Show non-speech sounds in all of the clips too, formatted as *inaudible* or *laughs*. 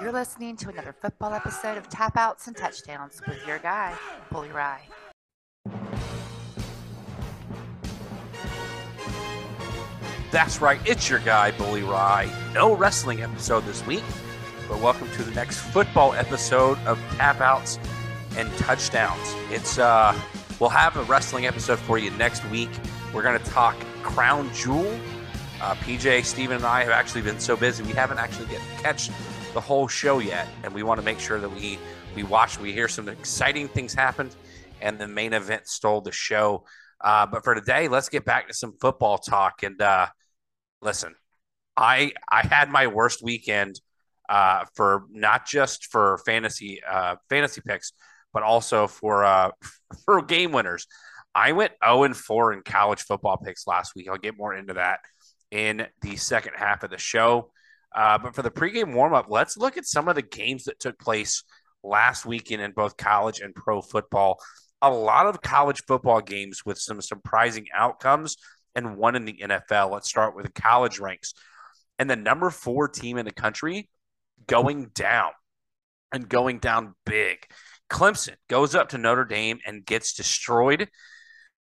You're listening to another football episode of Tap Outs and Touchdowns with your guy, Bully Ry. That's right, it's your guy, Bully Ry. No wrestling episode this week, but welcome to the next football episode of Tap Outs and Touchdowns. It's uh we'll have a wrestling episode for you next week. We're gonna talk Crown Jewel. Uh, PJ, Steven, and I have actually been so busy we haven't actually get catch the whole show yet, and we want to make sure that we we watch, we hear some exciting things happened, and the main event stole the show. Uh, but for today, let's get back to some football talk. And uh, listen, I I had my worst weekend uh, for not just for fantasy uh, fantasy picks, but also for uh, *laughs* for game winners. I went 0 and 4 in college football picks last week. I'll get more into that in the second half of the show. Uh, but for the pregame warmup, let's look at some of the games that took place last weekend in both college and pro football. A lot of college football games with some surprising outcomes and one in the NFL. Let's start with the college ranks. And the number four team in the country going down and going down big. Clemson goes up to Notre Dame and gets destroyed.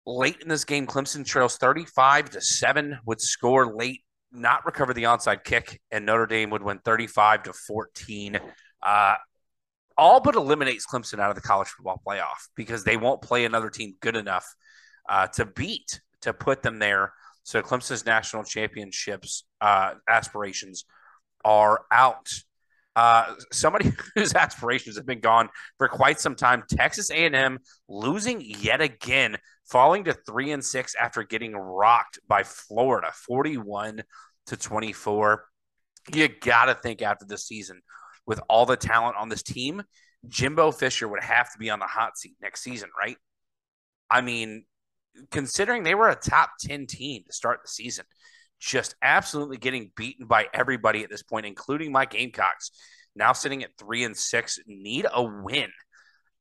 Late in this game, Clemson trails 35 to 7, would score late not recover the onside kick, and Notre Dame would win 35 to 14. Uh, all but eliminates Clemson out of the college football playoff because they won't play another team good enough uh, to beat to put them there. So Clemson's national championships uh, aspirations are out. Uh, somebody *laughs* whose aspirations have been gone for quite some time. Texas A&M losing yet again, falling to three and six after getting rocked by Florida, forty-one to twenty-four. You got to think after this season, with all the talent on this team, Jimbo Fisher would have to be on the hot seat next season, right? I mean, considering they were a top 10 team to start the season, just absolutely getting beaten by everybody at this point, including my Gamecocks. Now sitting at three and six, need a win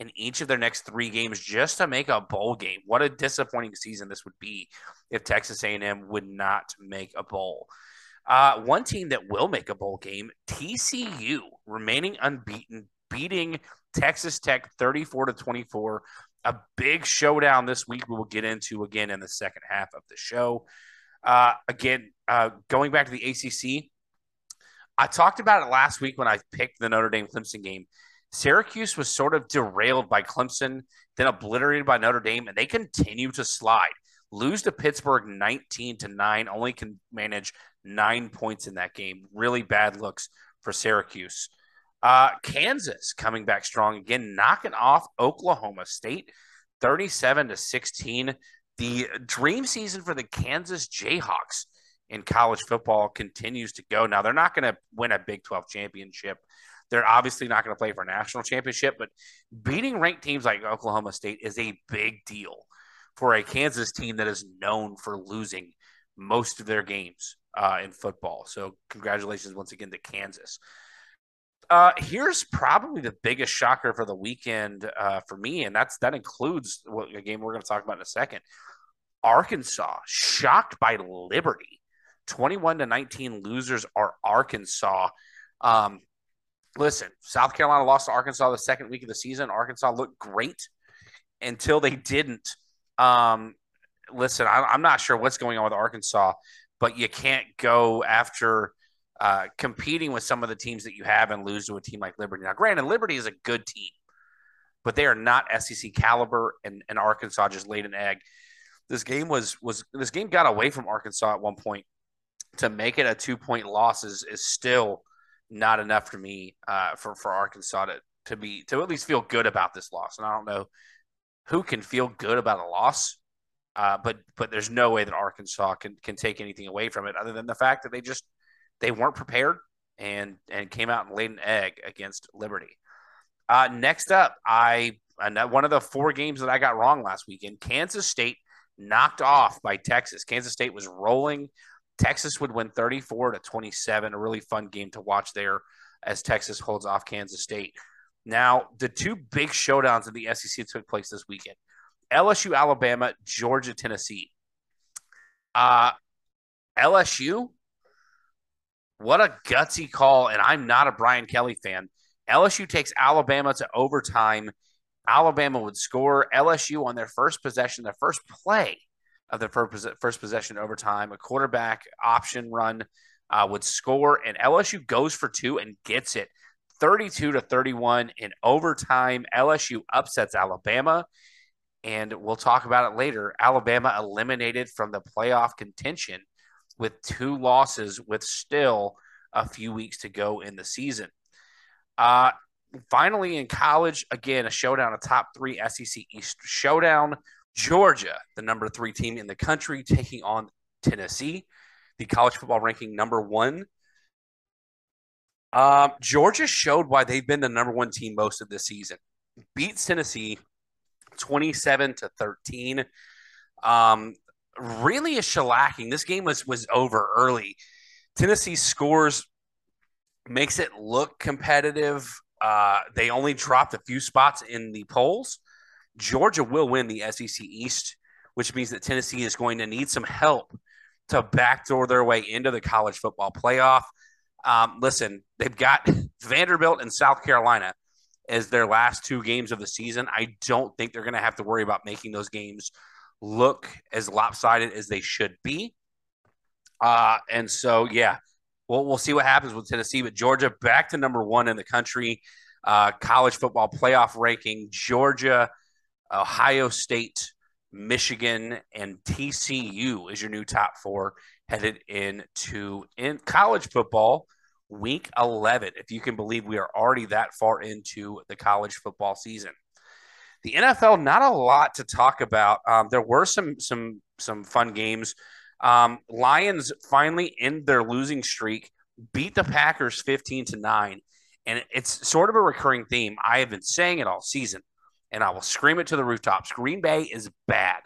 in each of their next three games just to make a bowl game. What a disappointing season this would be if Texas A&M would not make a bowl. Uh, one team that will make a bowl game, TCU, remaining unbeaten, beating Texas Tech 34 to 24. A big showdown this week we will get into again in the second half of the show. Uh, again, uh, going back to the ACC, I talked about it last week when I picked the Notre Dame Clemson game. Syracuse was sort of derailed by Clemson, then obliterated by Notre Dame, and they continue to slide. Lose to Pittsburgh 19 to 9, only can manage nine points in that game. Really bad looks for Syracuse. Uh, Kansas coming back strong again, knocking off Oklahoma State 37 to 16 the dream season for the Kansas Jayhawks in college football continues to go. Now, they're not going to win a Big 12 championship. They're obviously not going to play for a national championship, but beating ranked teams like Oklahoma State is a big deal for a Kansas team that is known for losing most of their games uh, in football. So, congratulations once again to Kansas. Uh, here's probably the biggest shocker for the weekend uh, for me, and that's that includes what, a game we're going to talk about in a second. Arkansas shocked by Liberty, twenty-one to nineteen. Losers are Arkansas. Um, listen, South Carolina lost to Arkansas the second week of the season. Arkansas looked great until they didn't. Um, listen, I, am not sure what's going on with Arkansas, but you can't go after uh, competing with some of the teams that you have and lose to a team like Liberty. Now, granted, Liberty is a good team, but they are not SEC caliber, and, and Arkansas just laid an egg. This game was was this game got away from Arkansas at one point. To make it a two point loss is is still not enough for me uh, for for Arkansas to to be to at least feel good about this loss. And I don't know who can feel good about a loss, uh, but but there's no way that Arkansas can can take anything away from it other than the fact that they just they weren't prepared and and came out and laid an egg against Liberty. Uh, next up, I one of the four games that I got wrong last weekend. Kansas State knocked off by Texas. Kansas State was rolling. Texas would win 34 to 27. A really fun game to watch there as Texas holds off Kansas State. Now, the two big showdowns in the SEC took place this weekend. LSU, Alabama, Georgia, Tennessee. Uh, LSU What a gutsy call. And I'm not a Brian Kelly fan. LSU takes Alabama to overtime. Alabama would score. LSU on their first possession, their first play of the first possession overtime, a quarterback option run uh, would score, and LSU goes for two and gets it 32 to 31 in overtime. LSU upsets Alabama, and we'll talk about it later. Alabama eliminated from the playoff contention with two losses, with still a few weeks to go in the season. Uh, finally, in college, again, a showdown, a top three SEC East showdown. Georgia, the number three team in the country, taking on Tennessee, the college football ranking number one. Um, Georgia showed why they've been the number one team most of the season. Beats Tennessee 27 to 13. Um, really a shellacking. This game was was over early. Tennessee scores, makes it look competitive. Uh, they only dropped a few spots in the polls. Georgia will win the SEC East, which means that Tennessee is going to need some help to backdoor their way into the college football playoff. Um, listen, they've got *laughs* Vanderbilt and South Carolina as their last two games of the season. I don't think they're going to have to worry about making those games look as lopsided as they should be. Uh, and so, yeah, we'll, we'll see what happens with Tennessee. But Georgia back to number one in the country, uh, college football playoff ranking. Georgia, Ohio State, Michigan, and TCU is your new top four headed into in college football week 11 if you can believe we are already that far into the college football season the NFL, not a lot to talk about. Um, there were some some some fun games. Um, Lions finally end their losing streak, beat the Packers fifteen to nine, and it's sort of a recurring theme. I have been saying it all season, and I will scream it to the rooftops. Green Bay is bad,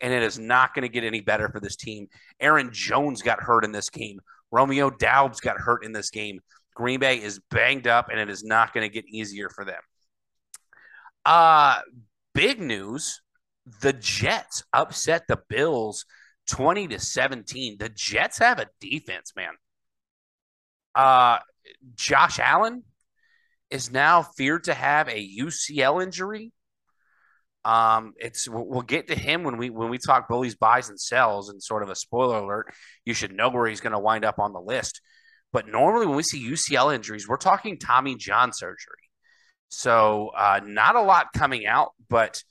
and it is not going to get any better for this team. Aaron Jones got hurt in this game. Romeo Doubs got hurt in this game. Green Bay is banged up, and it is not going to get easier for them. Uh, big news the Jets upset the Bills 20 to 17. The Jets have a defense, man. Uh, Josh Allen is now feared to have a UCL injury. Um, it's we'll get to him when we when we talk bullies, buys, and sells, and sort of a spoiler alert. You should know where he's going to wind up on the list. But normally, when we see UCL injuries, we're talking Tommy John surgery. So uh, not a lot coming out, but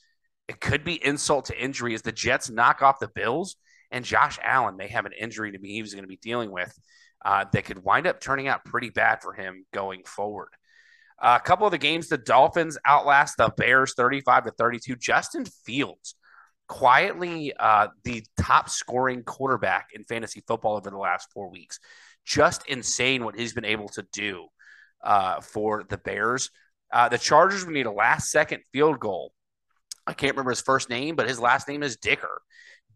it could be insult to injury as the Jets knock off the Bills and Josh Allen may have an injury to be he was going to be dealing with uh, that could wind up turning out pretty bad for him going forward. A couple of the games, the Dolphins outlast the Bears 35 to 32. Justin Fields, quietly uh, the top scoring quarterback in fantasy football over the last four weeks. Just insane what he's been able to do uh, for the Bears. Uh, the Chargers would need a last second field goal. I can't remember his first name, but his last name is Dicker.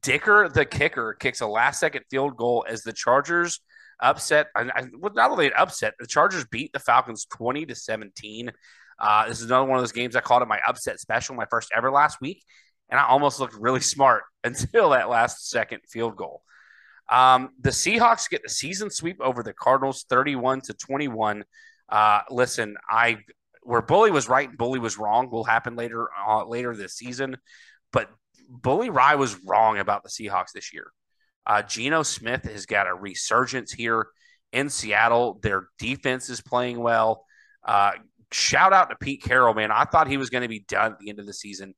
Dicker, the kicker, kicks a last second field goal as the Chargers upset. well, not only an upset, the Chargers beat the Falcons 20 to 17. Uh, this is another one of those games I called it my upset special, my first ever last week. And I almost looked really *laughs* smart *laughs* until that last second field goal. Um, the Seahawks get the season sweep over the Cardinals 31 to 21. Uh, listen, I where Bully was right and Bully was wrong will happen later uh, later this season. But Bully Ry was wrong about the Seahawks this year. Uh, Geno Smith has got a resurgence here in Seattle. Their defense is playing well. Uh, shout out to Pete Carroll, man. I thought he was going to be done at the end of the season,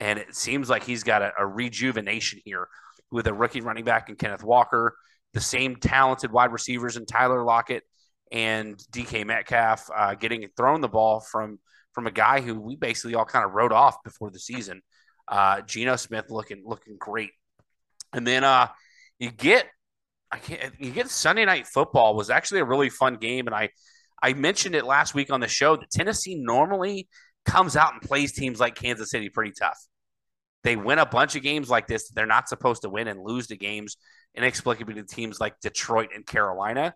and it seems like he's got a, a rejuvenation here with a rookie running back and Kenneth Walker, the same talented wide receivers in Tyler Lockett and DK Metcalf uh, getting thrown the ball from from a guy who we basically all kind of wrote off before the season. Uh, Geno Smith looking looking great, and then uh, you get I can't you get Sunday Night Football was actually a really fun game, and I I mentioned it last week on the show that Tennessee normally comes out and plays teams like Kansas City pretty tough. They win a bunch of games like this. They're not supposed to win and lose the games inexplicably to teams like Detroit and Carolina.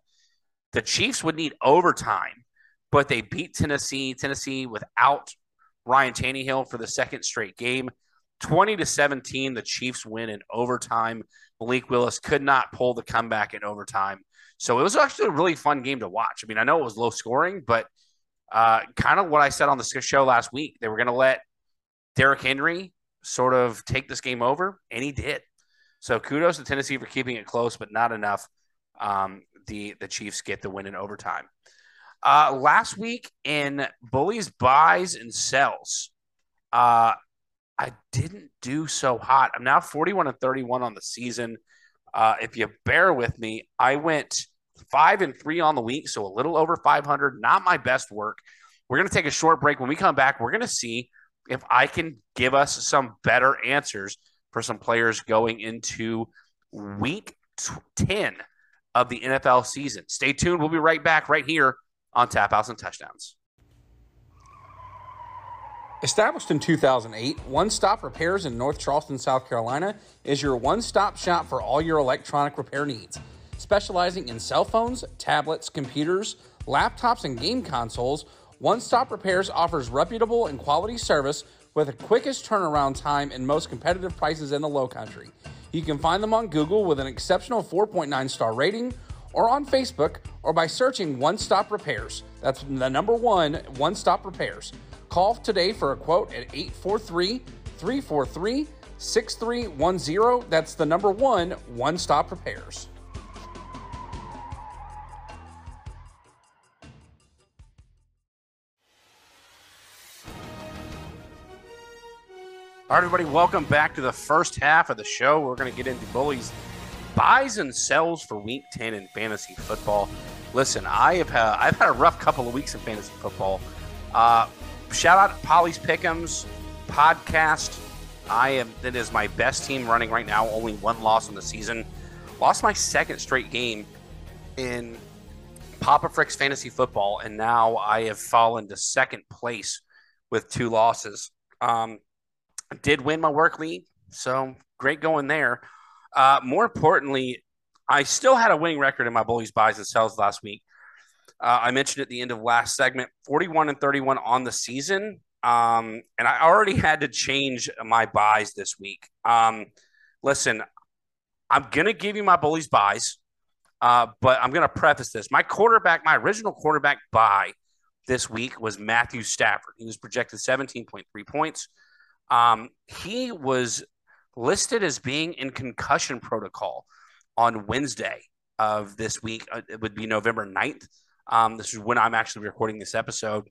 The Chiefs would need overtime, but they beat Tennessee. Tennessee without Ryan Tannehill for the second straight game. 20 to 17, the Chiefs win in overtime. Malik Willis could not pull the comeback in overtime. So it was actually a really fun game to watch. I mean, I know it was low scoring, but uh, kind of what I said on the show last week. They were going to let Derrick Henry sort of take this game over, and he did. So kudos to Tennessee for keeping it close, but not enough. Um, the the Chiefs get the win in overtime. Uh, last week in bullies buys and sells, uh, I didn't do so hot. I'm now 41 and 31 on the season. Uh, if you bear with me, I went five and three on the week, so a little over 500. Not my best work. We're going to take a short break. When we come back, we're going to see if I can give us some better answers for some players going into week 10 of the NFL season. Stay tuned. We'll be right back right here on Tap Outs and Touchdowns. Established in 2008, One Stop Repairs in North Charleston, South Carolina is your one stop shop for all your electronic repair needs. Specializing in cell phones, tablets, computers, laptops, and game consoles, One Stop Repairs offers reputable and quality service with the quickest turnaround time and most competitive prices in the low country. You can find them on Google with an exceptional 4.9 star rating or on Facebook or by searching One Stop Repairs. That's the number one, One Stop Repairs. Call today for a quote at 843 343 6310. That's the number one, One Stop Repairs. All right, everybody, welcome back to the first half of the show. We're going to get into bullies buys and sells for week 10 in fantasy football. Listen, I have had, I've had a rough couple of weeks in fantasy football. Uh, shout out to Polly's Pickums podcast. I am that is my best team running right now. Only one loss in the season. Lost my second straight game in Papa Frick's fantasy football, and now I have fallen to second place with two losses. Um, did win my work league, so great going there. Uh, more importantly, I still had a winning record in my bullies buys and sells last week. Uh, I mentioned at the end of last segment, 41 and 31 on the season. Um, and I already had to change my buys this week. Um, listen, I'm going to give you my bullies buys, uh, but I'm going to preface this. My quarterback, my original quarterback buy this week was Matthew Stafford. He was projected 17.3 points. Um, he was listed as being in concussion protocol on Wednesday of this week. Uh, it would be November 9th. Um, this is when I'm actually recording this episode.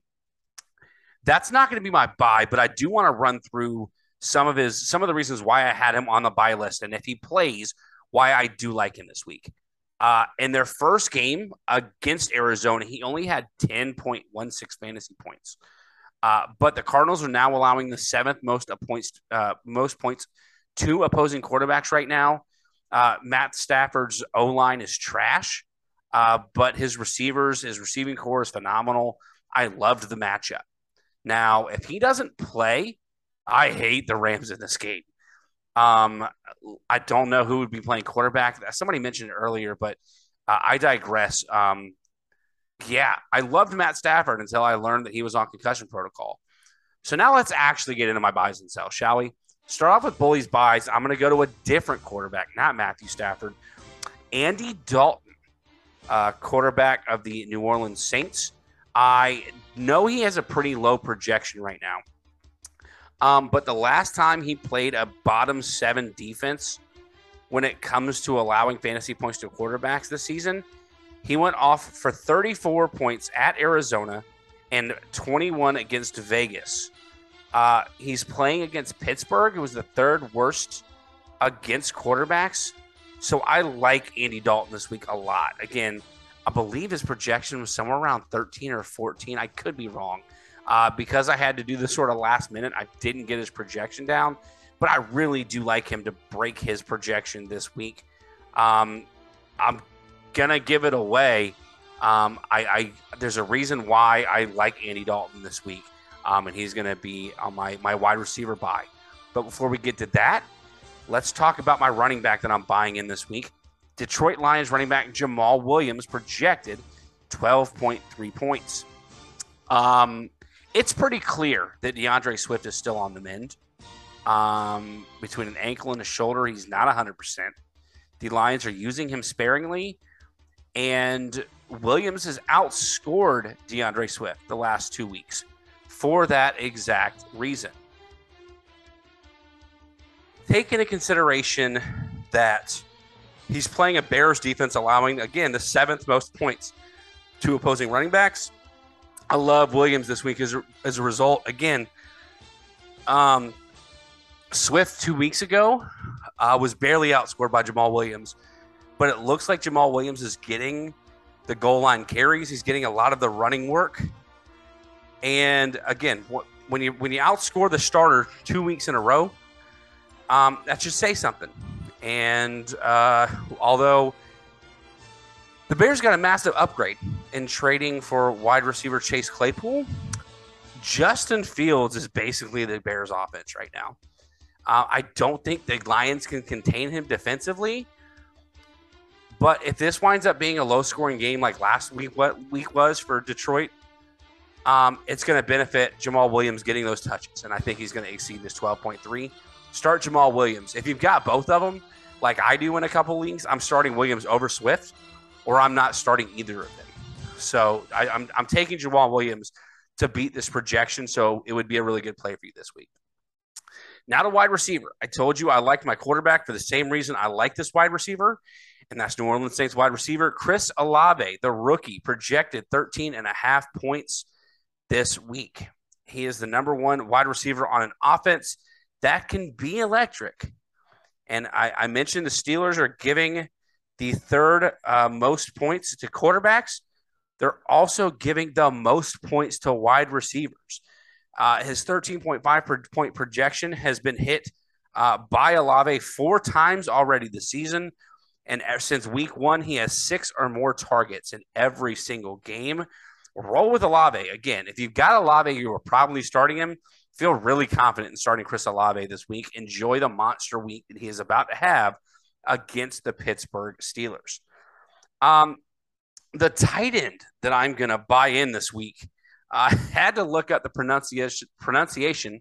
That's not going to be my buy, but I do want to run through some of his some of the reasons why I had him on the buy list, and if he plays, why I do like him this week. Uh, in their first game against Arizona, he only had 10.16 fantasy points. Uh, but the Cardinals are now allowing the seventh most points, uh, most points to opposing quarterbacks right now. Uh, Matt Stafford's O line is trash. Uh, but his receivers, his receiving corps is phenomenal. I loved the matchup. Now, if he doesn't play, I hate the Rams in this game. Um, I don't know who would be playing quarterback. Somebody mentioned it earlier, but uh, I digress. Um, yeah, I loved Matt Stafford until I learned that he was on concussion protocol. So now let's actually get into my buys and sells, shall we? Start off with Bully's buys. I'm going to go to a different quarterback, not Matthew Stafford. Andy Dalton uh, quarterback of the New Orleans Saints. I know he has a pretty low projection right now. Um, but the last time he played a bottom seven defense when it comes to allowing fantasy points to quarterbacks this season, he went off for 34 points at Arizona and 21 against Vegas. Uh, he's playing against Pittsburgh. It was the third worst against quarterbacks. So I like Andy Dalton this week a lot. Again, I believe his projection was somewhere around 13 or 14. I could be wrong. Uh, because I had to do this sort of last minute, I didn't get his projection down. But I really do like him to break his projection this week. Um, I'm gonna give it away. Um, I, I, there's a reason why I like Andy Dalton this week, um, and he's gonna be on my my wide receiver buy. But before we get to that, Let's talk about my running back that I'm buying in this week. Detroit Lions running back Jamaal Williams projected 12.3 points. Um, it's pretty clear that D'Andre Swift is still on the mend. um, between an ankle and a shoulder. He's not 100%. The Lions are using him sparingly. And Williams has outscored D'Andre Swift the last two weeks for that exact reason. Take into consideration that he's playing a Bears defense, allowing, again, the seventh most points to opposing running backs. I love Williams this week as as a result. Again, um, Swift two weeks ago uh, was barely outscored by Jamaal Williams, but it looks like Jamaal Williams is getting the goal line carries. He's getting a lot of the running work. And again, when you when you outscore the starter two weeks in a row, um, that should say something. And uh, although the Bears got a massive upgrade in trading for wide receiver Chase Claypool, Justin Fields is basically the Bears' offense right now. Uh, I don't think the Lions can contain him defensively. But if this winds up being a low scoring game like last week, what week was for Detroit, um, it's going to benefit Jamaal Williams getting those touches. And I think he's going to exceed this 12.3. Start Jamaal Williams. If you've got both of them, like I do in a couple leagues, I'm starting Williams over Swift, or I'm not starting either of them. So I, I'm, I'm taking Jamaal Williams to beat this projection. So it would be a really good play for you this week. Now to wide receiver. I told you I liked my quarterback for the same reason I like this wide receiver, and that's New Orleans Saints wide receiver Chris Olave, the rookie, projected 13 and a half points this week. He is the number one wide receiver on an offense that can be electric. And I, I mentioned the Steelers are giving the third uh, most points to quarterbacks. They're also giving the most points to wide receivers. Uh, his 13.5 per point projection has been hit uh, by Olave four times already this season. And since week one, he has six or more targets in every single game. Roll with Olave. Again, if you've got Olave, you are probably starting him. Feel really confident in starting Chris Olave this week. Enjoy the monster week that he is about to have against the Pittsburgh Steelers. Um, the tight end that I'm going to buy in this week I *laughs* had to look up the pronunciation pronunciation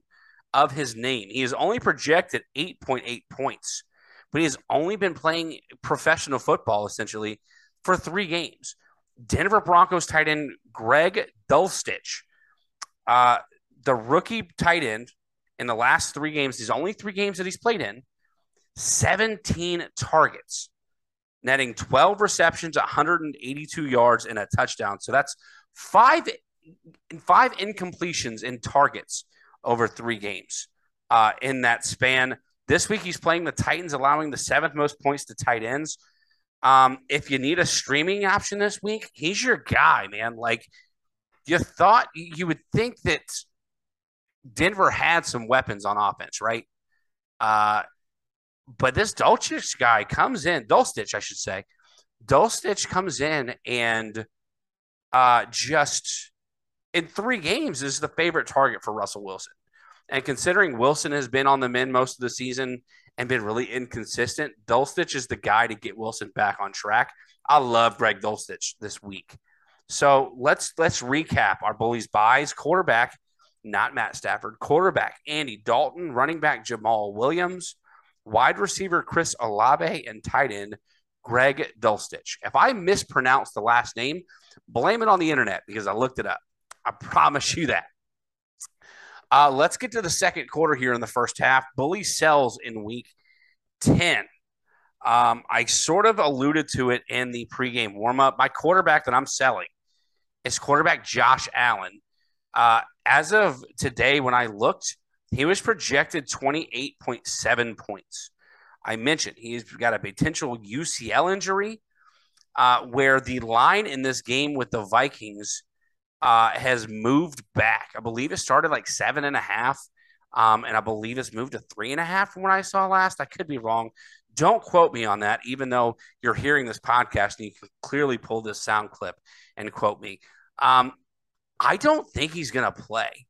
of his name. He has only projected 8.8 points, but he has only been playing professional football essentially for three games. Denver Broncos tight end Greg Dulcich. uh, the rookie tight end in the last three games, these only three games that he's played in, 17 targets, netting 12 receptions, 182 yards, and a touchdown. So that's five five incompletions in targets over three games uh, in that span. This week he's playing the Titans, allowing the seventh most points to tight ends. Um, if you need a streaming option this week, he's your guy, man. Like you thought, you would think that Denver had some weapons on offense, right? Uh, but this Dulcich guy comes in, Dulcich, I should say. Dulcich comes in and uh, just in three games is the favorite target for Russell Wilson. And considering Wilson has been on the mend most of the season and been really inconsistent, Dulcich is the guy to get Wilson back on track. I love Greg Dulcich this week. So let's let's recap our bullies buys. Quarterback, not Matt Stafford. Quarterback, Andy Dalton. Running back, Jamaal Williams. Wide receiver, Chris Olave. And tight end, Greg Dulcich. If I mispronounce the last name, blame it on the internet because I looked it up. I promise you that. Uh, let's get to the second quarter here in the first half. Bully sells in week 10. Um, I sort of alluded to it in the pregame warmup. My quarterback that I'm selling is quarterback Josh Allen. Uh, as of today, when I looked, he was projected 28.7 points. I mentioned he's got a potential UCL injury uh, where the line in this game with the Vikings uh, has moved back. I believe it started like seven and a half, um, and I believe it's moved to three and a half from what I saw last. I could be wrong. Don't quote me on that, even though you're hearing this podcast and you can clearly pull this sound clip and quote me. Um, I don't think he's going to play.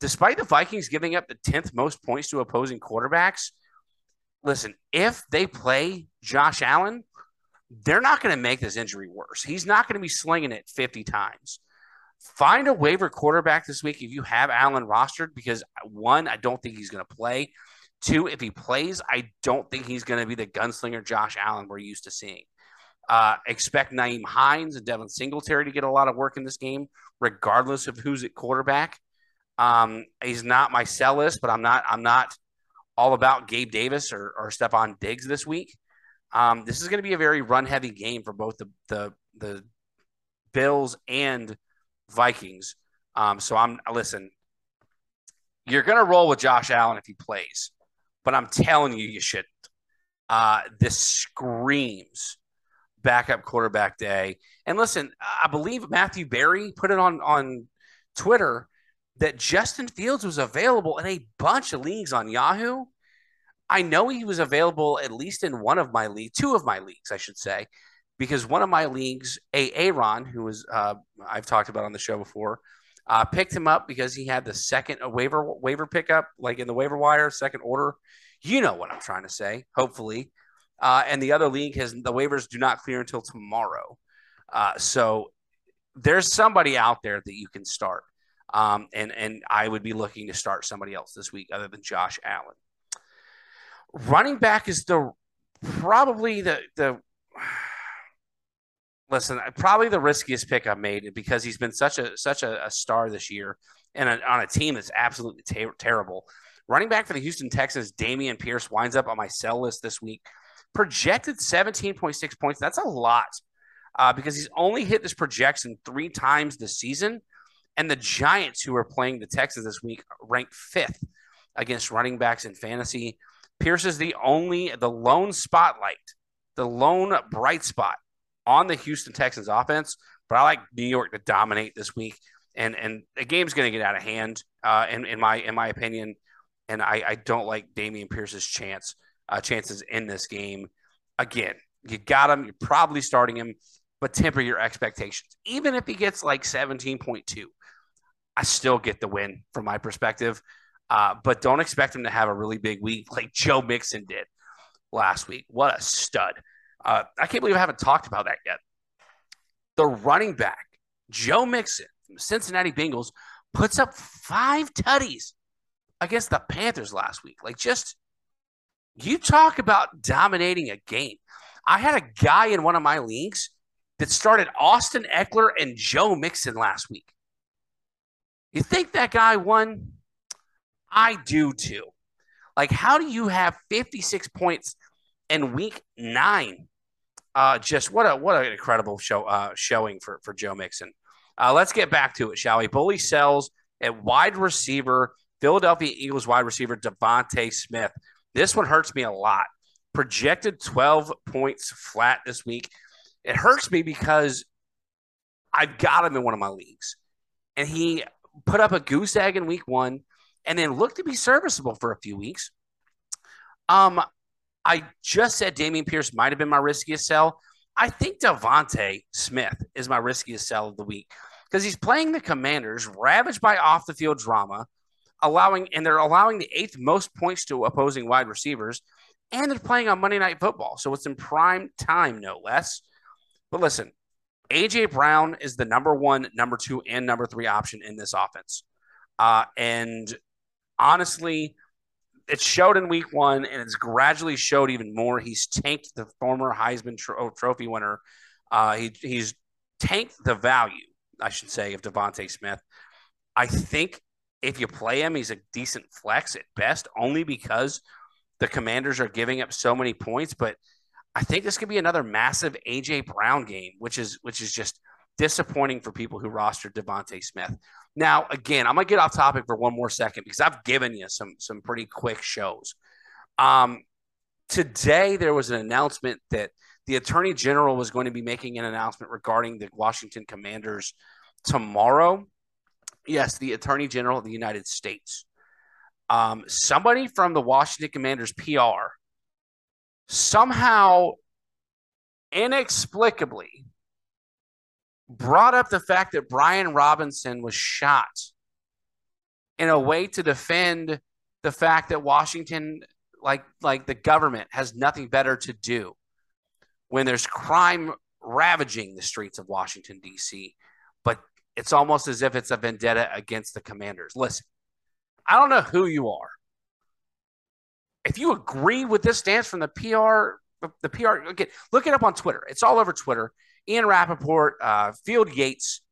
Despite the Vikings giving up the 10th most points to opposing quarterbacks, listen, if they play Josh Allen, they're not going to make this injury worse. He's not going to be slinging it 50 times. Find a waiver quarterback this week if you have Allen rostered because one, I don't think he's going to play. Two, if he plays, I don't think he's going to be the gunslinger Josh Allen we're used to seeing. Uh, expect Nyheim Hines and Devin Singletary to get a lot of work in this game, regardless of who's at quarterback. Um, he's not my sell list, but I'm not I'm not all about Gabe Davis or, or Stefon Diggs this week. Um, this is going to be a very run heavy game for both the the the Bills and Vikings. Um, so I'm listen. You're going to roll with Josh Allen if he plays, but I'm telling you, you shouldn't. Uh, this screams backup quarterback day. And listen, I believe Matthew Berry put it on on Twitter that Justin Fields was available in a bunch of leagues on Yahoo. I know he was available at least in one of my leagues, two of my leagues, I should say, because one of my leagues, a Aaron, who was uh, I've talked about on the show before, uh, picked him up because he had the second waiver waiver pickup, like in the waiver wire, second order. You know what I'm trying to say. Hopefully, uh, and the other league has the waivers do not clear until tomorrow. Uh, so there's somebody out there that you can start. Um, and and I would be looking to start somebody else this week other than Josh Allen. Running back is the probably the the *sighs* listen probably the riskiest pick I've made because he's been such a such a, a star this year and a, on a team that's absolutely ter- terrible. Running back for the Houston Texans, Dameon Pierce winds up on my sell list this week. Projected 17.6 points. That's a lot uh, because he's only hit this projection three times this season. And the Giants, who are playing the Texans this week, ranked fifth against running backs in fantasy. Pierce is the only, the lone spotlight, the lone bright spot on the Houston Texans offense. But I like New York to dominate this week, and and the game's going to get out of hand, uh, in, in my in my opinion. And I, I don't like Dameon Pierce's chance uh, chances in this game. Again, you got him. You're probably starting him, but temper your expectations. Even if he gets like 17.2, I still get the win from my perspective. Uh, but don't expect him to have a really big week like Joe Mixon did last week. What a stud. Uh, I can't believe I haven't talked about that yet. The running back, Joe Mixon from Cincinnati Bengals, puts up five tutties against the Panthers last week. Like, just you talk about dominating a game. I had a guy in one of my leagues that started Austin Ekeler and Joe Mixon last week. You think that guy won? I do too. Like, how do you have 56 points in week nine? Uh, just what a what an incredible show uh, showing for for Joe Mixon. Uh, let's get back to it, shall we? Bully sells at wide receiver, Philadelphia Eagles wide receiver DeVonta Smith. This one hurts me a lot. Projected 12 points flat this week. It hurts me because I've got him in one of my leagues. And he put up a goose egg in week one and then looked to be serviceable for a few weeks. Um, I just said Dameon Pierce might have been my riskiest sell. I think DeVonta Smith is my riskiest sell of the week because he's playing the Commanders, ravaged by off the field drama allowing and they're allowing the eighth most points to opposing wide receivers, and they're playing on Monday Night Football, so it's in prime time, no less. But listen, AJ Brown is the number one, number two, and number three option in this offense, uh, and honestly, it showed in week one, and it's gradually showed even more. He's tanked the former Heisman tro- Trophy winner. Uh, he, he's tanked the value, I should say, of DeVonta Smith. I think if you play him, he's a decent flex at best, only because the Commanders are giving up so many points. But I think this could be another massive AJ Brown game, which is which is just disappointing for people who rostered DeVonta Smith. Now, again, I'm gonna get off topic for one more second because I've given you some some pretty quick shows. Um, today there was an announcement that the Attorney General was going to be making an announcement regarding the Washington Commanders tomorrow yes, the Attorney General of the United States. Um, somebody from the Washington Commanders PR somehow inexplicably brought up the fact that Brian Robinson was shot in a way to defend the fact that Washington, like like the government, has nothing better to do when there's crime ravaging the streets of Washington D.C. But it's almost as if it's a vendetta against the commanders. Listen, I don't know who you are. if you agree with this stance from the PR, the PR, look, look it up on Twitter. It's all over Twitter. Ian Rapoport, uh, Field Yates,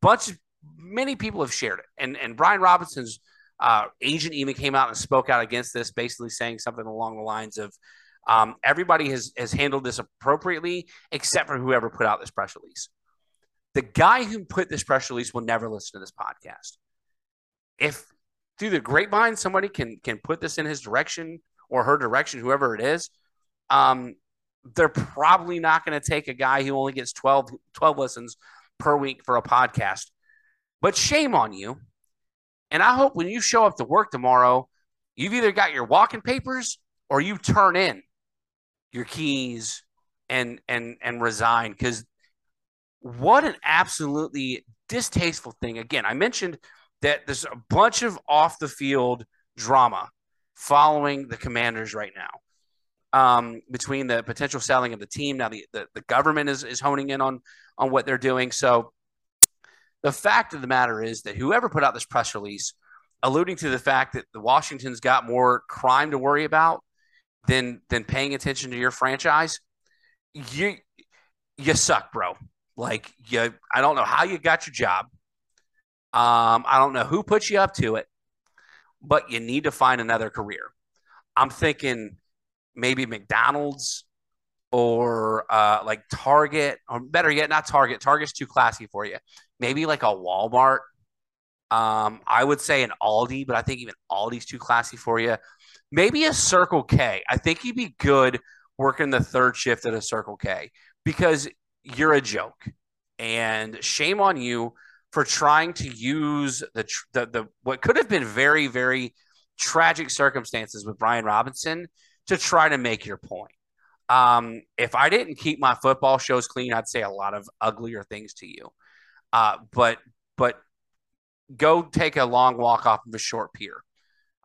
bunch many people have shared it, and and Brian Robinson's uh, agent even came out and spoke out against this, basically saying something along the lines of, um, "Everybody has has handled this appropriately, except for whoever put out this press release." The guy who put this press release will never listen to this podcast. If through the grapevine somebody can can put this in his direction or her direction, whoever it is, um, they're probably not going to take a guy who only gets 12, 12 listens per week for a podcast. But shame on you. And I hope when you show up to work tomorrow, you've either got your walking papers or you turn in your keys and and and resign because what an absolutely distasteful thing. Again, I mentioned that there's a bunch of off the field drama following the commanders right now. Um, between the potential selling of the team. Now the, the, the government is, is honing in on on what they're doing. So the fact of the matter is that whoever put out this press release alluding to the fact that the Washington's got more crime to worry about than than paying attention to your franchise, you you suck, bro. Like you I don't know how you got your job. Um, I don't know who put you up to it, but you need to find another career. I'm thinking maybe McDonald's or uh, like Target, or better yet, not Target. Target's too classy for you. Maybe like a Walmart. Um, I would say an Aldi, but I think even Aldi's too classy for you. Maybe a Circle K. I think you'd be good working the third shift at a Circle K because you're a joke. And shame on you for trying to use the, the, the what could have been very, very tragic circumstances with Brian Robinson to try to make your point. Um, if I didn't keep my football shows clean, I'd say a lot of uglier things to you. Uh, but but go take a long walk off of a short pier.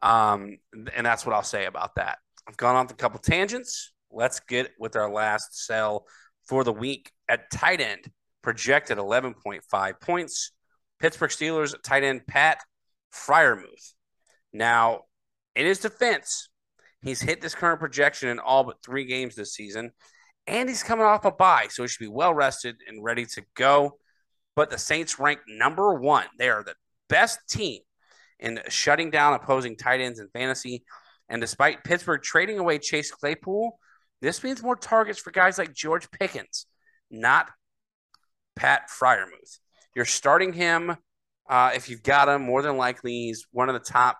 Um, and that's what I'll say about that. I've gone off a couple tangents. Let's get with our last sell for the week at tight end, projected 11.5 points. Pittsburgh Steelers tight end Pat Freiermuth. Now, in his defense, he's hit this current projection in all but three games this season, and he's coming off a bye, so he should be well rested and ready to go. But the Saints rank number one. They are the best team in shutting down opposing tight ends in fantasy. And despite Pittsburgh trading away Chase Claypool, this means more targets for guys like George Pickens, not Pat Freiermuth. You're starting him uh, if you've got him. More than likely, he's one of the top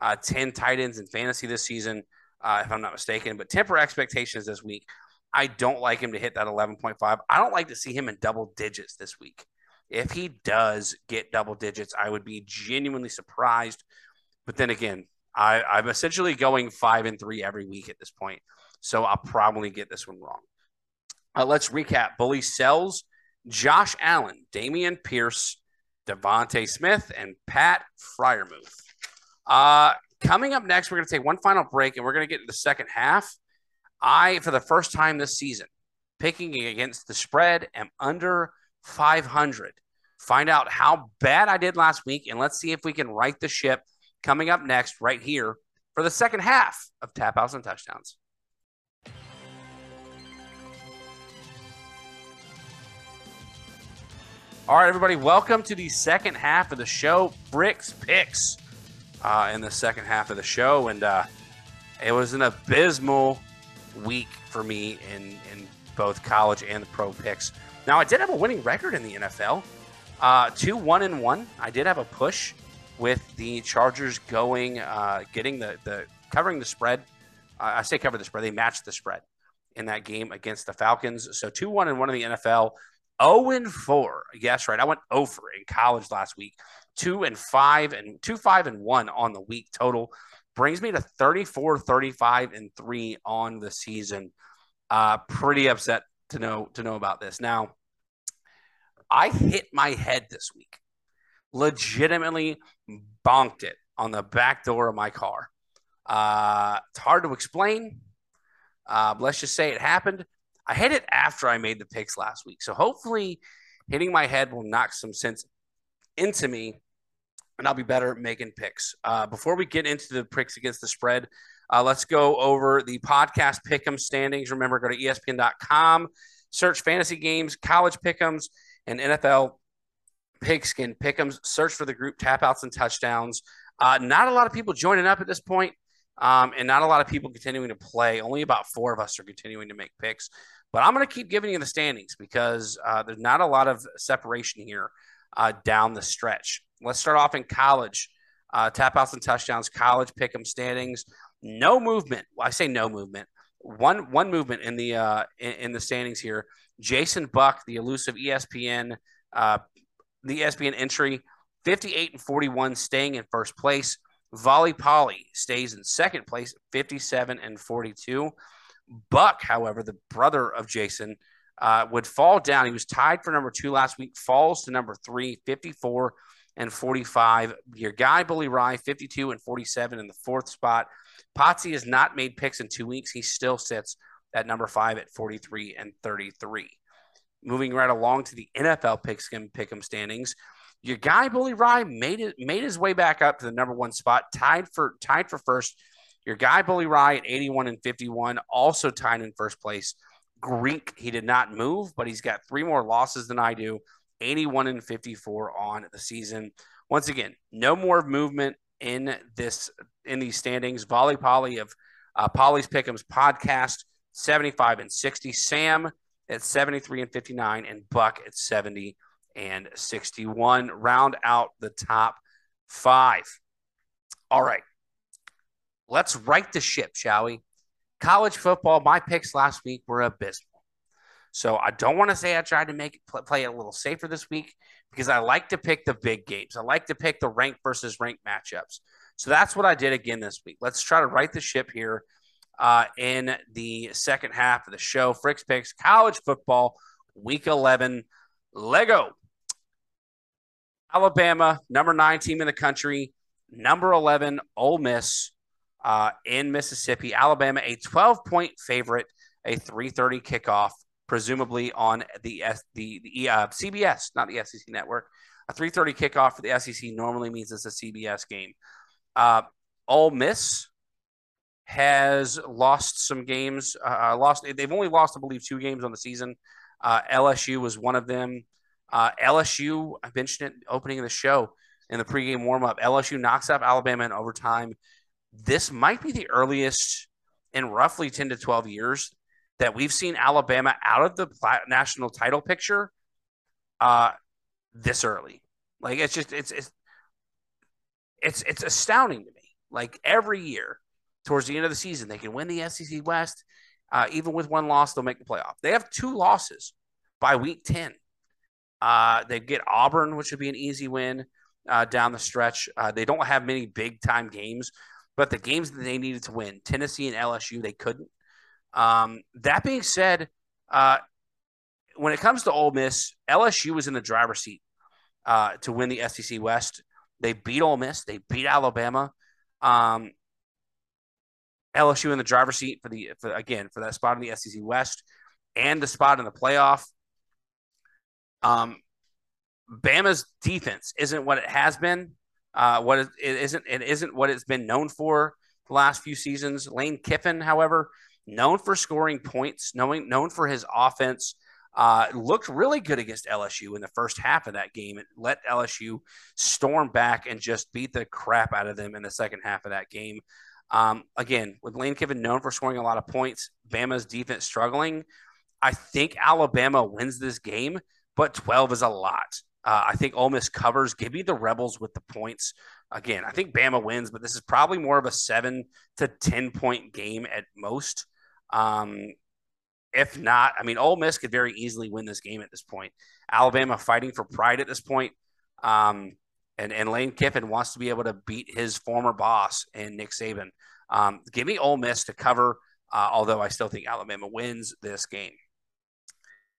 uh, 10 tight ends in fantasy this season, uh, if I'm not mistaken. But temper expectations this week. I don't like him to hit that 11.5. I don't like to see him in double digits this week. If he does get double digits, I would be genuinely surprised. But then again, I, I'm essentially going five and three every week at this point. So I'll probably get this one wrong. Uh, let's recap. Bully sells Josh Allen, Dameon Pierce, DeVonta Smith, and Pat Freiermuth. Uh, coming up next, we're going to take one final break and we're going to get into the second half. I, for the first time this season, picking against the spread, am under 500. Find out how bad I did last week, and let's see if we can right the ship coming up next, right here, for the second half of Tap Outs and Touchdowns. All right, everybody, welcome to the second half of the show. Bricks Picks uh, in the second half of the show. And uh, it was an abysmal week for me in, in both college and the pro picks. Now, I did have a winning record in the NFL uh, two, one, and one. I did have a push with the Chargers going, uh, getting the, the covering the spread. Uh, I say cover the spread, they matched the spread in that game against the Falcons. So 2 1 and 1 in the NFL. 0 and 4. Yes, right. I went over in college last week. 2 and 5 and 2 5 and 1 on the week total brings me to 34 35 and 3 on the season. Uh pretty upset to know to know about this. Now, I hit my head this week. Legitimately bonked it on the back door of my car. Uh, it's hard to explain. Uh, let's just say it happened. I hit it after I made the picks last week. So hopefully hitting my head will knock some sense into me and I'll be better at making picks. Uh, before we get into the picks against the spread, Uh, let's go over the podcast pick'em standings. Remember, go to ESPN.com, search fantasy games, college pick'ems, and NFL pigskin pick'ems. Search for the group tap outs and touchdowns. Uh, not a lot of people joining up at this point, um, and not a lot of people continuing to play. Only about four of us are continuing to make picks. But I'm going to keep giving you the standings because uh, there's not a lot of separation here uh, down the stretch. Let's start off in college. Uh, tap outs and touchdowns, college pick 'em standings. No movement. Well, I say no movement. One one movement in the uh, in, in the standings here. Jason Buck, the elusive ESPN, uh, the ESPN entry, 58 and 41, staying in first place. Volley Polly stays in second place, 57 and 42. Buck, however, the brother of Jason, uh, would fall down. He was tied for number two last week, falls to number three, 54 and 45. Your guy, Bully Ry, 52 and 47 in the fourth spot. Potsy has not made picks in two weeks. He still sits at number five at 43 and 33. Moving right along to the NFL pigskin pick'em standings. Your guy Bully Ry made it made his way back up to the number one spot, tied for tied for first. Your guy Bully Ry at 81 and 51, also tied in first place. Greek, he did not move, but he's got three more losses than I do. 81 and 54 on the season. Once again, no more movement in this in these standings. Volley Polly of uh, Polly's Pick'ems podcast, 75 and 60. Sam at 73 and 59, and Buck at 70 and 61. Round out the top five. All right. Let's right the ship, shall we? College football, my picks last week were abysmal. So I don't want to say I tried to make it play a little safer this week because I like to pick the big games. I like to pick the rank versus rank matchups. So that's what I did again this week. Let's try to right the ship here uh, in the second half of the show. Fricks picks college football, week 11. Lego. Alabama, number nine team in the country, number 11, Ole Miss uh, in Mississippi. Alabama, a 12 point favorite, a 330 kickoff presumably on the S- the, the uh, CBS, not the SEC network. A 3:30 kickoff for the SEC normally means it's a CBS game. Uh, Ole Miss has lost some games. Uh, uh, lost. They've only lost, I believe, two games on the season. Uh, LSU was one of them. Uh, LSU, I mentioned it opening of the show in the pregame warmup. LSU knocks out Alabama in overtime. This might be the earliest in roughly 10 to 12 years that we've seen Alabama out of the national title picture uh, this early. Like it's just it's it's it's it's astounding to me. Like every year, towards the end of the season, they can win the SEC West. Uh, even with one loss, they'll make the playoff. They have two losses by week ten. Uh, they get Auburn, which would be an easy win uh, down the stretch. Uh, they don't have many big time games, but the games that they needed to win, Tennessee and LSU, they couldn't. Um, that being said, uh, when it comes to Ole Miss, LSU was in the driver's seat uh, to win the SEC West. They beat Ole Miss. They beat Alabama. Um, LSU in the driver's seat for the for, again for that spot in the SEC West and the spot in the playoff. Um, Bama's defense isn't what it has been. Uh, what it, it isn't it isn't what it's been known for the last few seasons. Lane Kiffin, however, known for scoring points, knowing known for his offense. Uh, looked really good against LSU in the first half of that game. It let LSU storm back and just beat the crap out of them in the second half of that game. Um, again, with Lane Kiffin known for scoring a lot of points, Bama's defense struggling. I think Alabama wins this game, but 12 is a lot. Uh, I think Ole Miss covers. Give me the Rebels with the points. Again, I think Bama wins, but this is probably more of a seven to 10 point game at most. Um, if not, I mean, Ole Miss could very easily win this game at this point. Alabama fighting for pride at this point. Um, and, and Lane Kiffin wants to be able to beat his former boss and Nick Saban. Um, give me Ole Miss to cover, uh, although I still think Alabama wins this game.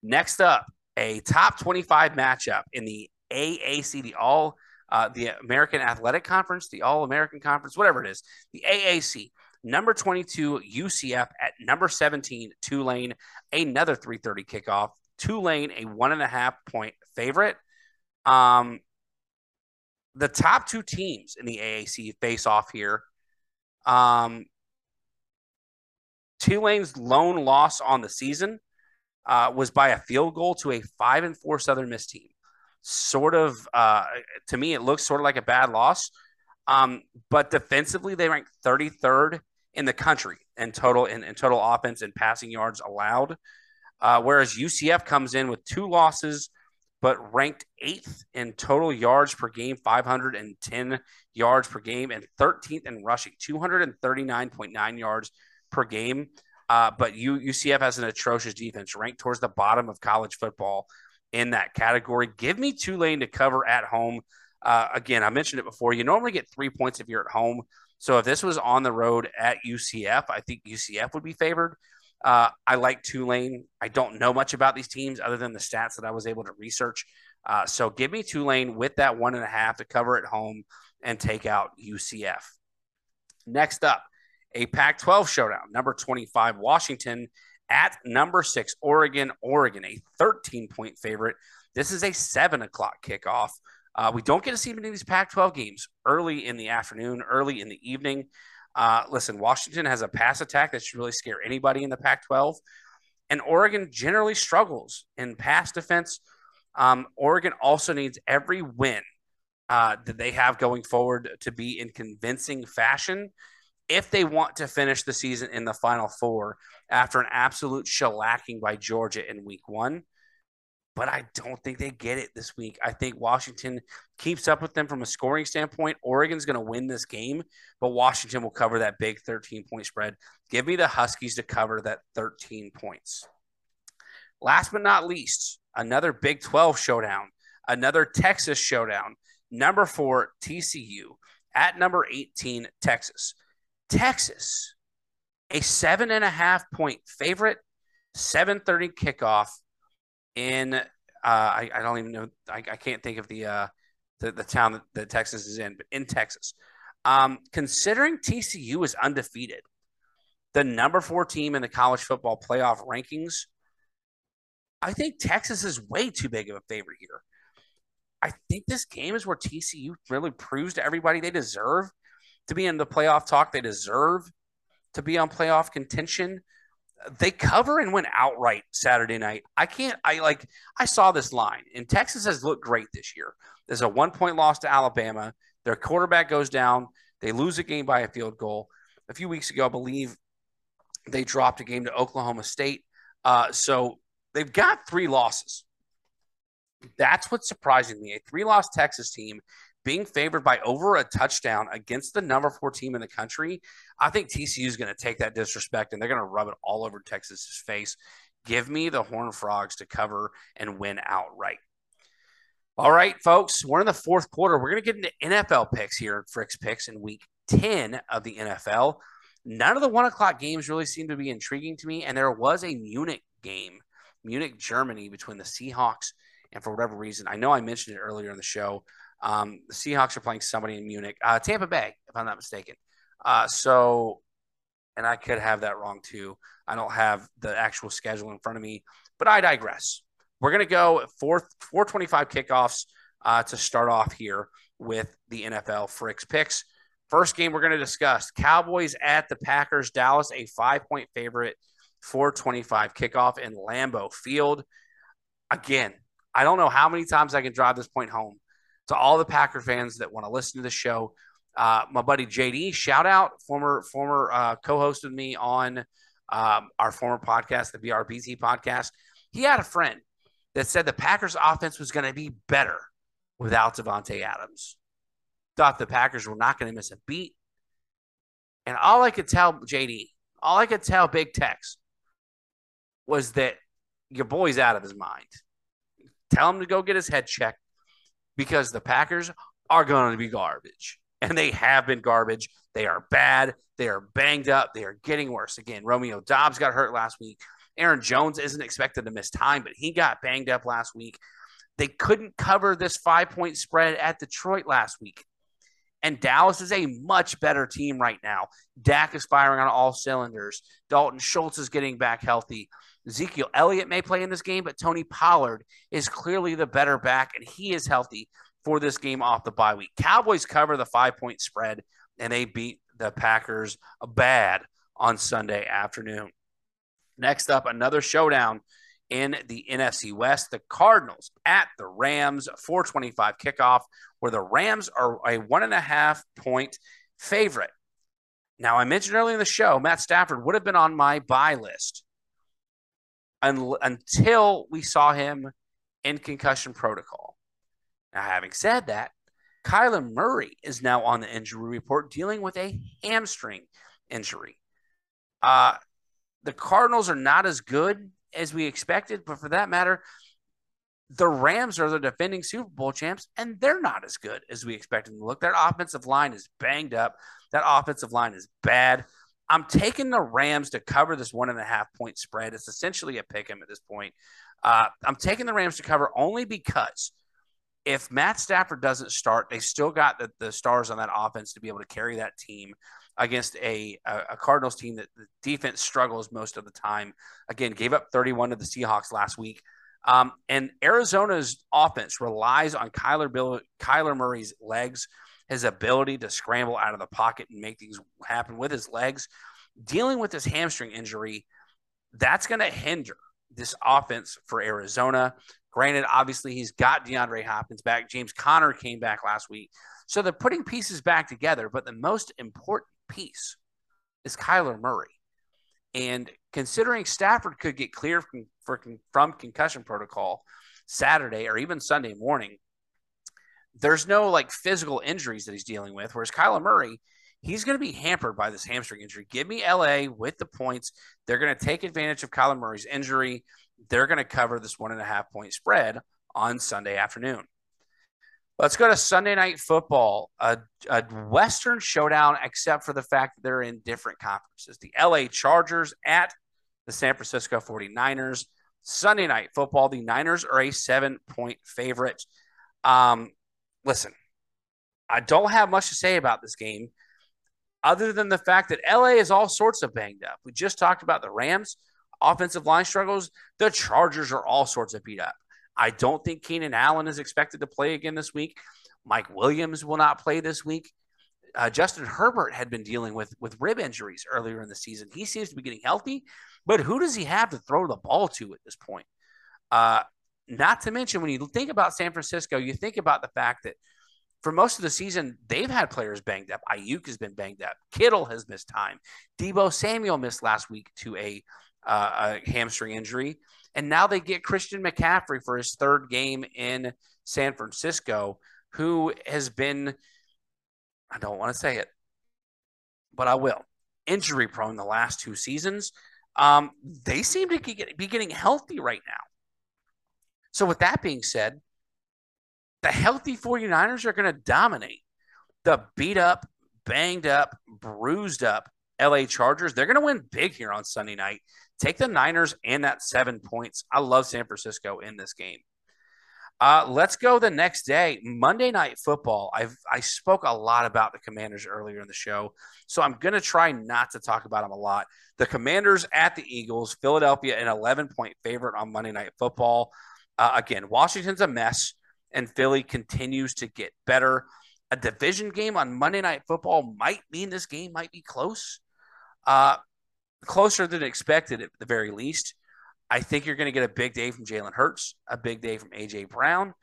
Next up, a top 25 matchup in the AAC, the All uh, the American Athletic Conference, the All American Conference, whatever it is, the AAC number 22 UCF at number 17 Tulane, another 3:30 kickoff. Tulane, a one and a half point favorite. Um, the top two teams in the AAC face off here. Um, Tulane's lone loss on the season uh, was by a field goal to a five and four Southern Miss team. Sort of, uh, to me, it looks sort of like a bad loss. Um, but defensively, they ranked 33rd in the country in total in, in total offense and passing yards allowed. Uh, whereas UCF comes in with two losses, but ranked eighth in total yards per game, 510 yards per game, and 13th in rushing, 239.9 yards per game. Uh, but U, UCF has an atrocious defense, ranked towards the bottom of college football in that category. Give me Tulane to cover at home. Uh, again, I mentioned it before. You normally get three points if you're at home. So if this was on the road at UCF, I think UCF would be favored. Uh, I like Tulane. I don't know much about these teams other than the stats that I was able to research. Uh, so give me Tulane with that one and a half to cover at home and take out UCF. Next up, a Pac 12 showdown. Number 25, Washington at number six, Oregon. Oregon, a 13 point favorite. This is a seven o'clock kickoff. Uh, we don't get to see many of these Pac 12 games early in the afternoon, early in the evening. Uh, listen, Washington has a pass attack that should really scare anybody in the Pac 12. And Oregon generally struggles in pass defense. Um, Oregon also needs every win uh, that they have going forward to be in convincing fashion if they want to finish the season in the final four after an absolute shellacking by Georgia in week one. But I don't think they get it this week. I think Washington keeps up with them from a scoring standpoint. Oregon's going to win this game, but Washington will cover that big 13 point spread. Give me the Huskies to cover that 13 points. Last but not least, another Big 12 showdown, another Texas showdown. Number four, TCU at number 18, Texas. Texas, a seven and a half point favorite, 7:30 kickoff in. Uh, I, I don't even know. I, I can't think of the, uh, the the town that, that Texas is in, but in Texas. Um, considering TCU is undefeated, the number four team in the college football playoff rankings, I think Texas is way too big of a favorite here. I think this game is where TCU really proves to everybody they deserve to be in the playoff talk. They deserve to be on playoff contention. They cover and win outright Saturday night. I can't, I like, I saw this line, and Texas has looked great this year. There's a one point loss to Alabama. Their quarterback goes down. They lose a game by a field goal. A few weeks ago, I believe they dropped a game to Oklahoma State. Uh, so they've got three losses. That's what's surprising me. A three loss Texas team being favored by over a touchdown against the number four team in the country, I think TCU is going to take that disrespect and they're going to rub it all over Texas's face. Give me the Horned Frogs to cover and win outright. All right, folks, we're in the fourth quarter. We're going to get into NFL picks here at Frick's Picks in week 10 of the NFL. None of the one o'clock games really seem to be intriguing to me, and there was a Munich game, Munich, Germany, between the Seahawks and for whatever reason, I know I mentioned it earlier in the show. Um, the Seahawks are playing somebody in Munich, uh, Tampa Bay, if I'm not mistaken. Uh, so, and I could have that wrong too. I don't have the actual schedule in front of me, but I digress. We're gonna go four 425 kickoffs uh, to start off here with the NFL Fricks picks. First game we're to discuss Cowboys at the Packers. Dallas, a five point favorite, 425 kickoff in Lambeau Field. Again, I don't know how many times I can drive this point home to all the Packer fans that want to listen to the show. Uh, my buddy JD, shout out, former former uh, co-host with me on um, our former podcast, the BRBT podcast. He had a friend that said the Packers offense was going to be better without Davante Adams. Thought the Packers were not going to miss a beat. And all I could tell JD, all I could tell Big Tex was that your boy's out of his mind. Tell him to go get his head checked because the Packers are going to be garbage. And they have been garbage. They are bad. They are banged up. They are getting worse. Again, Romeo Doubs got hurt last week. Aaron Jones isn't expected to miss time, but he got banged up last week. They couldn't cover this five point spread at Detroit last week. And Dallas is a much better team right now. Dak is firing on all cylinders. Dalton Schultz is getting back healthy. Ezekiel Elliott may play in this game, but Tony Pollard is clearly the better back, and he is healthy for this game off the bye week. Cowboys cover the five point spread, and they beat the Packers bad on Sunday afternoon. Next up, another showdown in the NFC West. The Cardinals at the Rams, 425 kickoff, where the Rams are a one and a half point favorite. Now, I mentioned earlier in the show, Matt Stafford would have been on my buy list un- until we saw him in concussion protocol. Now, having said that, Kyler Murray is now on the injury report dealing with a hamstring injury. Uh, the Cardinals are not as good as we expected, but for that matter, the Rams are the defending Super Bowl champs, and they're not as good as we expected them to look. Their offensive line is banged up. That offensive line is bad. I'm taking the Rams to cover this one and a half point spread. It's essentially a pick 'em at this point. Uh, I'm taking the Rams to cover only because if Matt Stafford doesn't start, they still got the, the stars on that offense to be able to carry that team against a, a, Cardinals team that the defense struggles most of the time. Again, gave up 31 to the Seahawks last week. Um, and Arizona's offense relies on Kyler, Bill, Kyler Murray's legs, his ability to scramble out of the pocket and make things happen with his legs. Dealing with this hamstring injury, that's going to hinder this offense for Arizona. Granted, obviously, he's got DeAndre Hopkins back. James Conner came back last week. So they're putting pieces back together. But the most important piece is Kyler Murray. And considering Stafford could get cleared from, from concussion protocol Saturday or even Sunday morning, there's no like physical injuries that he's dealing with. Whereas Kyler Murray, he's going to be hampered by this hamstring injury. Give me LA with the points. They're going to take advantage of Kyler Murray's injury. They're going to cover this one and a half point spread on Sunday afternoon. Let's go to Sunday night football, a, a, Western showdown, except for the fact that they're in different conferences. The LA Chargers at the San Francisco 49ers. Sunday night football, the Niners are a seven point favorite. Um, listen, I don't have much to say about this game other than the fact that LA is all sorts of banged up. We just talked about the Rams offensive line struggles. The Chargers are all sorts of beat up. I don't think Keenan Allen is expected to play again this week. Mike Williams will not play this week. Uh, Justin Herbert had been dealing with with rib injuries earlier in the season. He seems to be getting healthy, but who does he have to throw the ball to at this point? Uh, not to mention, when you think about San Francisco, you think about the fact that for most of the season, they've had players banged up. Aiyuk has been banged up. Kittle has missed time. Deebo Samuel missed last week to a, uh, a hamstring injury. And now they get Christian McCaffrey for his third game in San Francisco, who has been, I don't want to say it, but I will, injury prone the last two seasons. Um, they seem to be getting healthy right now. So, with that being said, the healthy 49ers are going to dominate the beat up, banged up, bruised up LA Chargers. They're going to win big here on Sunday night. Take the Niners and that seven points. I love San Francisco in this game. Uh, let's go the next day, Monday Night Football. I've I spoke a lot about the Commanders earlier in the show, so I'm going to try not to talk about them a lot. The Commanders at the Eagles, Philadelphia, an 11 point favorite on Monday Night Football. Uh, again, Washington's a mess, and Philly continues to get better. A division game on Monday Night Football might mean this game might be close, uh, closer than expected at the very least. I think you're going to get a big day from Jalen Hurts, a big day from AJ Brown.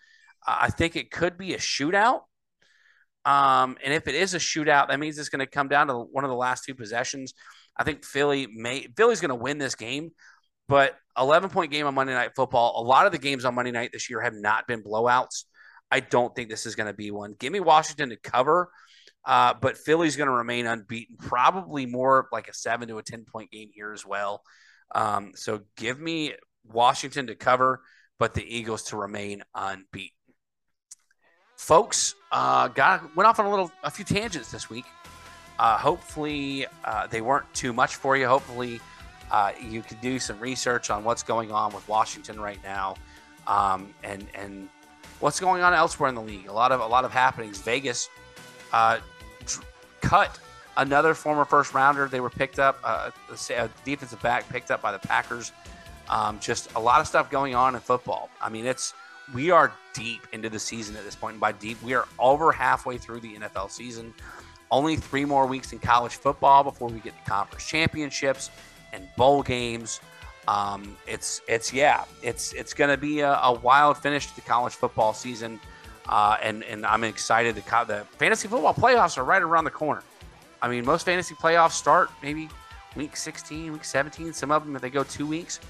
Uh, I think it could be a shootout. Um, and if it is a shootout, that means it's going to come down to one of the last two possessions. I think Philly may Philly's going to win this game, but 11 point game on Monday Night Football. A lot of the games on Monday night this year have not been blowouts. I don't think this is going to be one. Give me Washington to cover, uh, but Philly's going to remain unbeaten. Probably more like a seven to a 10 point game here as well. Um, so give me Washington to cover, but the Eagles to remain unbeaten. Folks, uh, got went off on a little a few tangents this week. Uh, hopefully, uh, they weren't too much for you. Hopefully, uh, you could do some research on what's going on with Washington right now, um, and and what's going on elsewhere in the league. A lot of a lot of happenings. Vegas uh, cut another former first rounder. They were picked up, uh, a defensive back picked up by the Packers. Um, just a lot of stuff going on in football. I mean, it's we are deep into the season at this point. And by deep, we are over halfway through the NFL season. Only three more weeks in college football before we get the conference championships and bowl games. Um, it's it's yeah, it's it's going to be a, a, wild finish to the college football season, uh, and and I'm excited. The the fantasy football playoffs are right around the corner. I mean, most fantasy playoffs start maybe week 16, week 17. Some of them, if they go two weeks,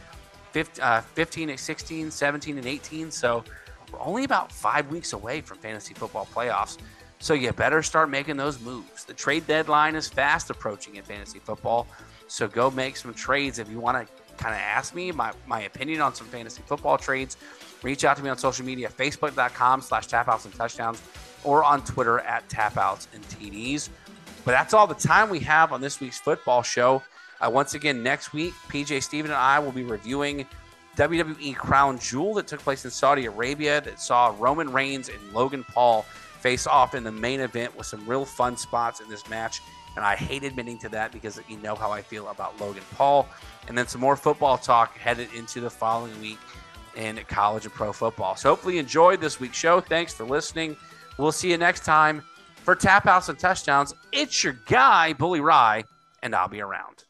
15, uh, 15 16, 17, and 18. So we're only about five weeks away from fantasy football playoffs. So you better start making those moves. The trade deadline is fast approaching in fantasy football. So go make some trades if you want to kind of ask me my, my opinion on some fantasy football trades, reach out to me on social media, facebook.com slash tapouts and touchdowns, or on Twitter at tapouts and TDs. But that's all the time we have on this week's football show. Uh, once again, next week, PJ Steven and I will be reviewing WWE Crown Jewel that took place in Saudi Arabia that saw Roman Reigns and Logan Paul face off in the main event with some real fun spots in this match. And I hate admitting to that because you know how I feel about Logan Paul. And then some more football talk headed into the following week in college and pro football. So hopefully you enjoyed this week's show. Thanks for listening. We'll see you next time for Tap Outs and Touchdowns. It's your guy, Bully Ry, and I'll be around.